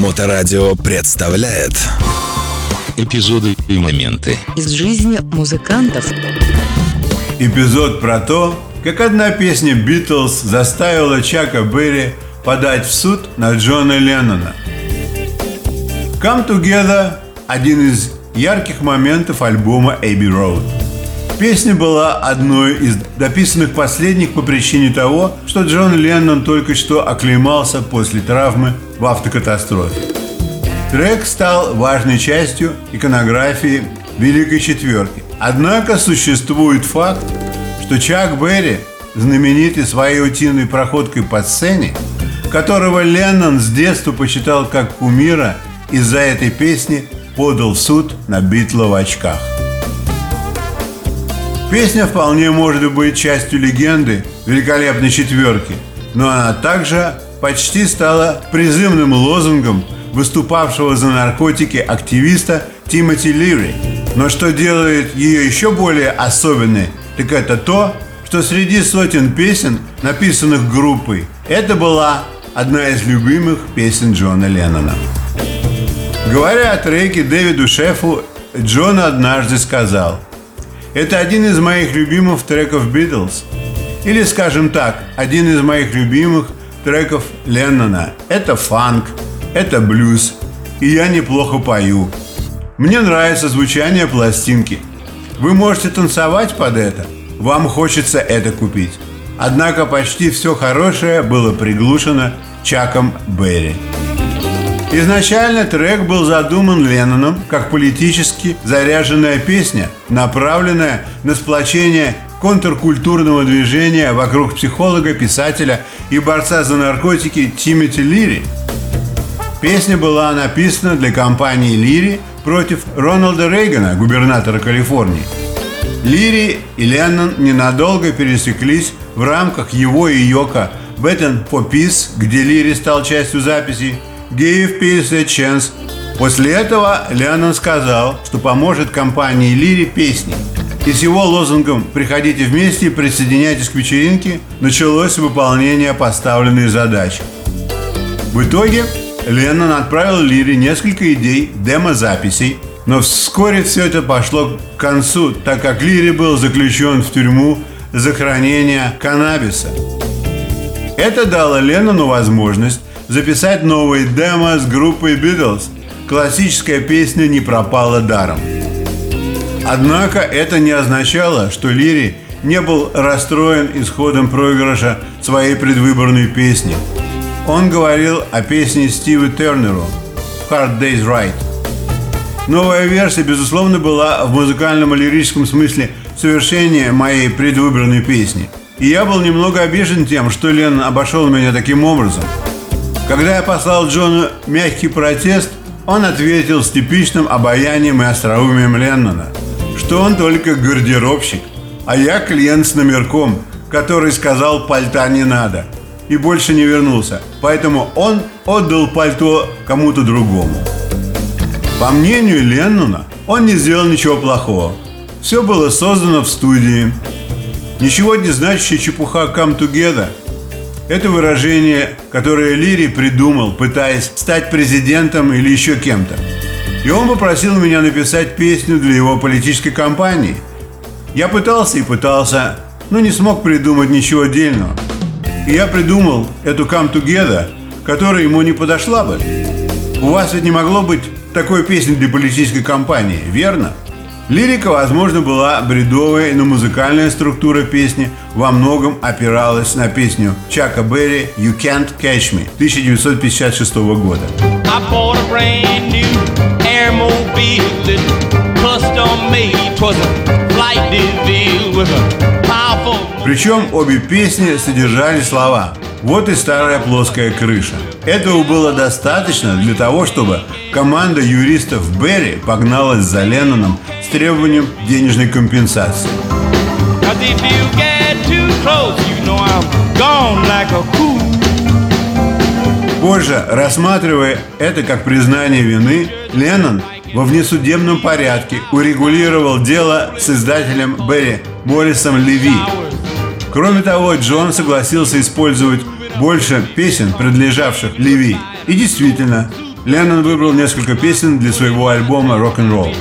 Моторадио представляет Эпизоды и моменты из жизни музыкантов. Эпизод про то, как одна песня «Битлз» заставила Чака Берри подать в суд на Джона Леннона. «Come Together» – один из ярких моментов альбома «Abbey Road». Песня была одной из дописанных последних по причине того, что Джон Леннон только что оклемался после травмы в автокатастрофе. Трек стал важной частью иконографии Великой Четверки. Однако существует факт, что Чак Берри, знаменитый своей утиной проходкой по сцене, которого Леннон с детства почитал как кумира, из-за этой песни подал в суд на Битла в очках. Песня вполне может быть частью легенды великолепной четверки, но она также почти стала призывным лозунгом выступавшего за наркотики активиста Тимоти Лири. Но что делает ее еще более особенной, так это то, что среди сотен песен, написанных группой, это была одна из любимых песен Джона Леннона. Говоря о треке Дэвиду Шефу, Джон однажды сказал – это один из моих любимых треков Битлз. Или, скажем так, один из моих любимых треков Леннона. Это фанк, это блюз, и я неплохо пою. Мне нравится звучание пластинки. Вы можете танцевать под это. Вам хочется это купить. Однако почти все хорошее было приглушено Чаком Берри. Изначально трек был задуман Ленноном как политически заряженная песня, направленная на сплочение контркультурного движения вокруг психолога, писателя и борца за наркотики Тимоти Лири. Песня была написана для кампании Лири против Рональда Рейгана, губернатора Калифорнии. Лири и Леннон ненадолго пересеклись в рамках его и Йока Betten for Peace, где Лири стал частью записей, Give Peace a Chance. После этого Леннон сказал, что поможет компании Лири песни. И с его лозунгом «Приходите вместе и присоединяйтесь к вечеринке» началось выполнение поставленной задачи. В итоге Леннон отправил Лире несколько идей демо-записей, но вскоре все это пошло к концу, так как Лири был заключен в тюрьму за хранение каннабиса. Это дало Леннону возможность записать новый демо с группой Beatles. Классическая песня не пропала даром. Однако это не означало, что Лири не был расстроен исходом проигрыша своей предвыборной песни. Он говорил о песне Стива Тернеру «Hard Day's Right». Новая версия, безусловно, была в музыкальном и лирическом смысле совершение моей предвыборной песни. И я был немного обижен тем, что Лен обошел меня таким образом – когда я послал Джону мягкий протест, он ответил с типичным обаянием и остроумием Леннона, что он только гардеробщик, а я клиент с номерком, который сказал пальта не надо и больше не вернулся. Поэтому он отдал пальто кому-то другому. По мнению Леннона, он не сделал ничего плохого. Все было создано в студии. Ничего не значащая чепуха «come together» Это выражение, которое Лири придумал, пытаясь стать президентом или еще кем-то. И он попросил меня написать песню для его политической кампании. Я пытался и пытался, но не смог придумать ничего отдельного. И я придумал эту «Come Together», которая ему не подошла бы. У вас ведь не могло быть такой песни для политической кампании, верно? Лирика, возможно, была бредовой, но музыкальная структура песни во многом опиралась на песню Чака Берри «You Can't Catch Me» 1956 года. Причем обе песни содержали слова «Вот и старая плоская крыша». Этого было достаточно для того, чтобы команда юристов Берри погналась за Ленноном с требованием денежной компенсации. Позже, рассматривая это как признание вины, Леннон во внесудебном порядке урегулировал дело с издателем Берри Моррисом Леви. Кроме того, Джон согласился использовать больше песен, принадлежавших Леви. И действительно, Леннон выбрал несколько песен для своего альбома «Рок-н-ролл».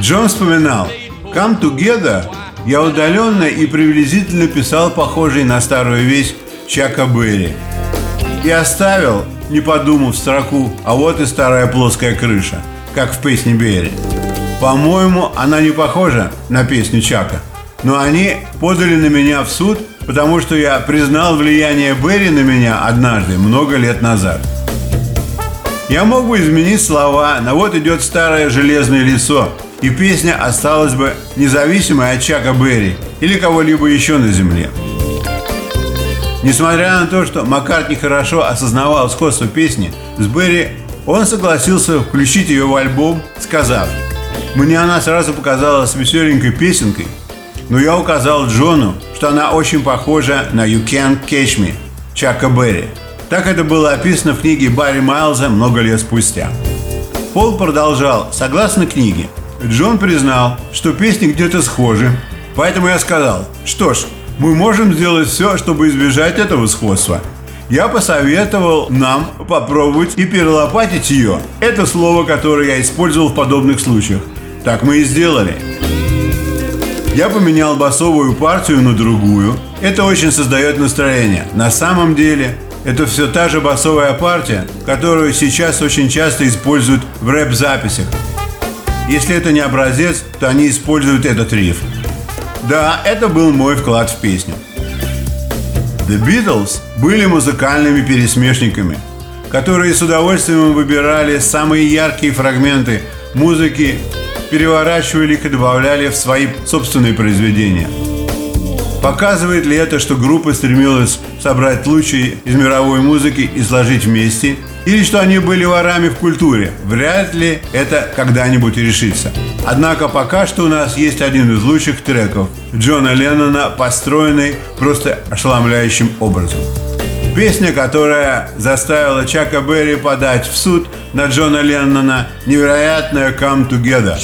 Джон вспоминал, «Come Together» я удаленно и приблизительно писал похожий на старую вещь Чака Берри. И оставил, не подумав, строку «А вот и старая плоская крыша», как в песне Берри. По-моему, она не похожа на песню Чака, но они подали на меня в суд, потому что я признал влияние Берри на меня однажды, много лет назад. Я мог бы изменить слова, но вот идет старое железное лицо, и песня осталась бы независимой от Чака Берри или кого-либо еще на земле. Несмотря на то, что Маккартни хорошо осознавал сходство песни с Берри, он согласился включить ее в альбом, сказав, «Мне она сразу показалась веселенькой песенкой, но я указал Джону, что она очень похожа на «You Can't Catch Me» Чака Берри. Так это было описано в книге Барри Майлза много лет спустя. Пол продолжал, согласно книге, Джон признал, что песни где-то схожи, поэтому я сказал, что ж, мы можем сделать все, чтобы избежать этого сходства. Я посоветовал нам попробовать и перелопатить ее. Это слово, которое я использовал в подобных случаях. Так мы и сделали. Я поменял басовую партию на другую. Это очень создает настроение. На самом деле, это все та же басовая партия, которую сейчас очень часто используют в рэп-записях. Если это не образец, то они используют этот риф. Да, это был мой вклад в песню. The Beatles были музыкальными пересмешниками, которые с удовольствием выбирали самые яркие фрагменты музыки, переворачивали их и добавляли в свои собственные произведения. Показывает ли это, что группа стремилась собрать лучшие из мировой музыки и сложить вместе, или что они были ворами в культуре? Вряд ли это когда-нибудь решится. Однако пока что у нас есть один из лучших треков Джона Леннона, построенный просто ошеломляющим образом. Песня, которая заставила Чака Берри подать в суд на Джона Леннона «Невероятная Come Together».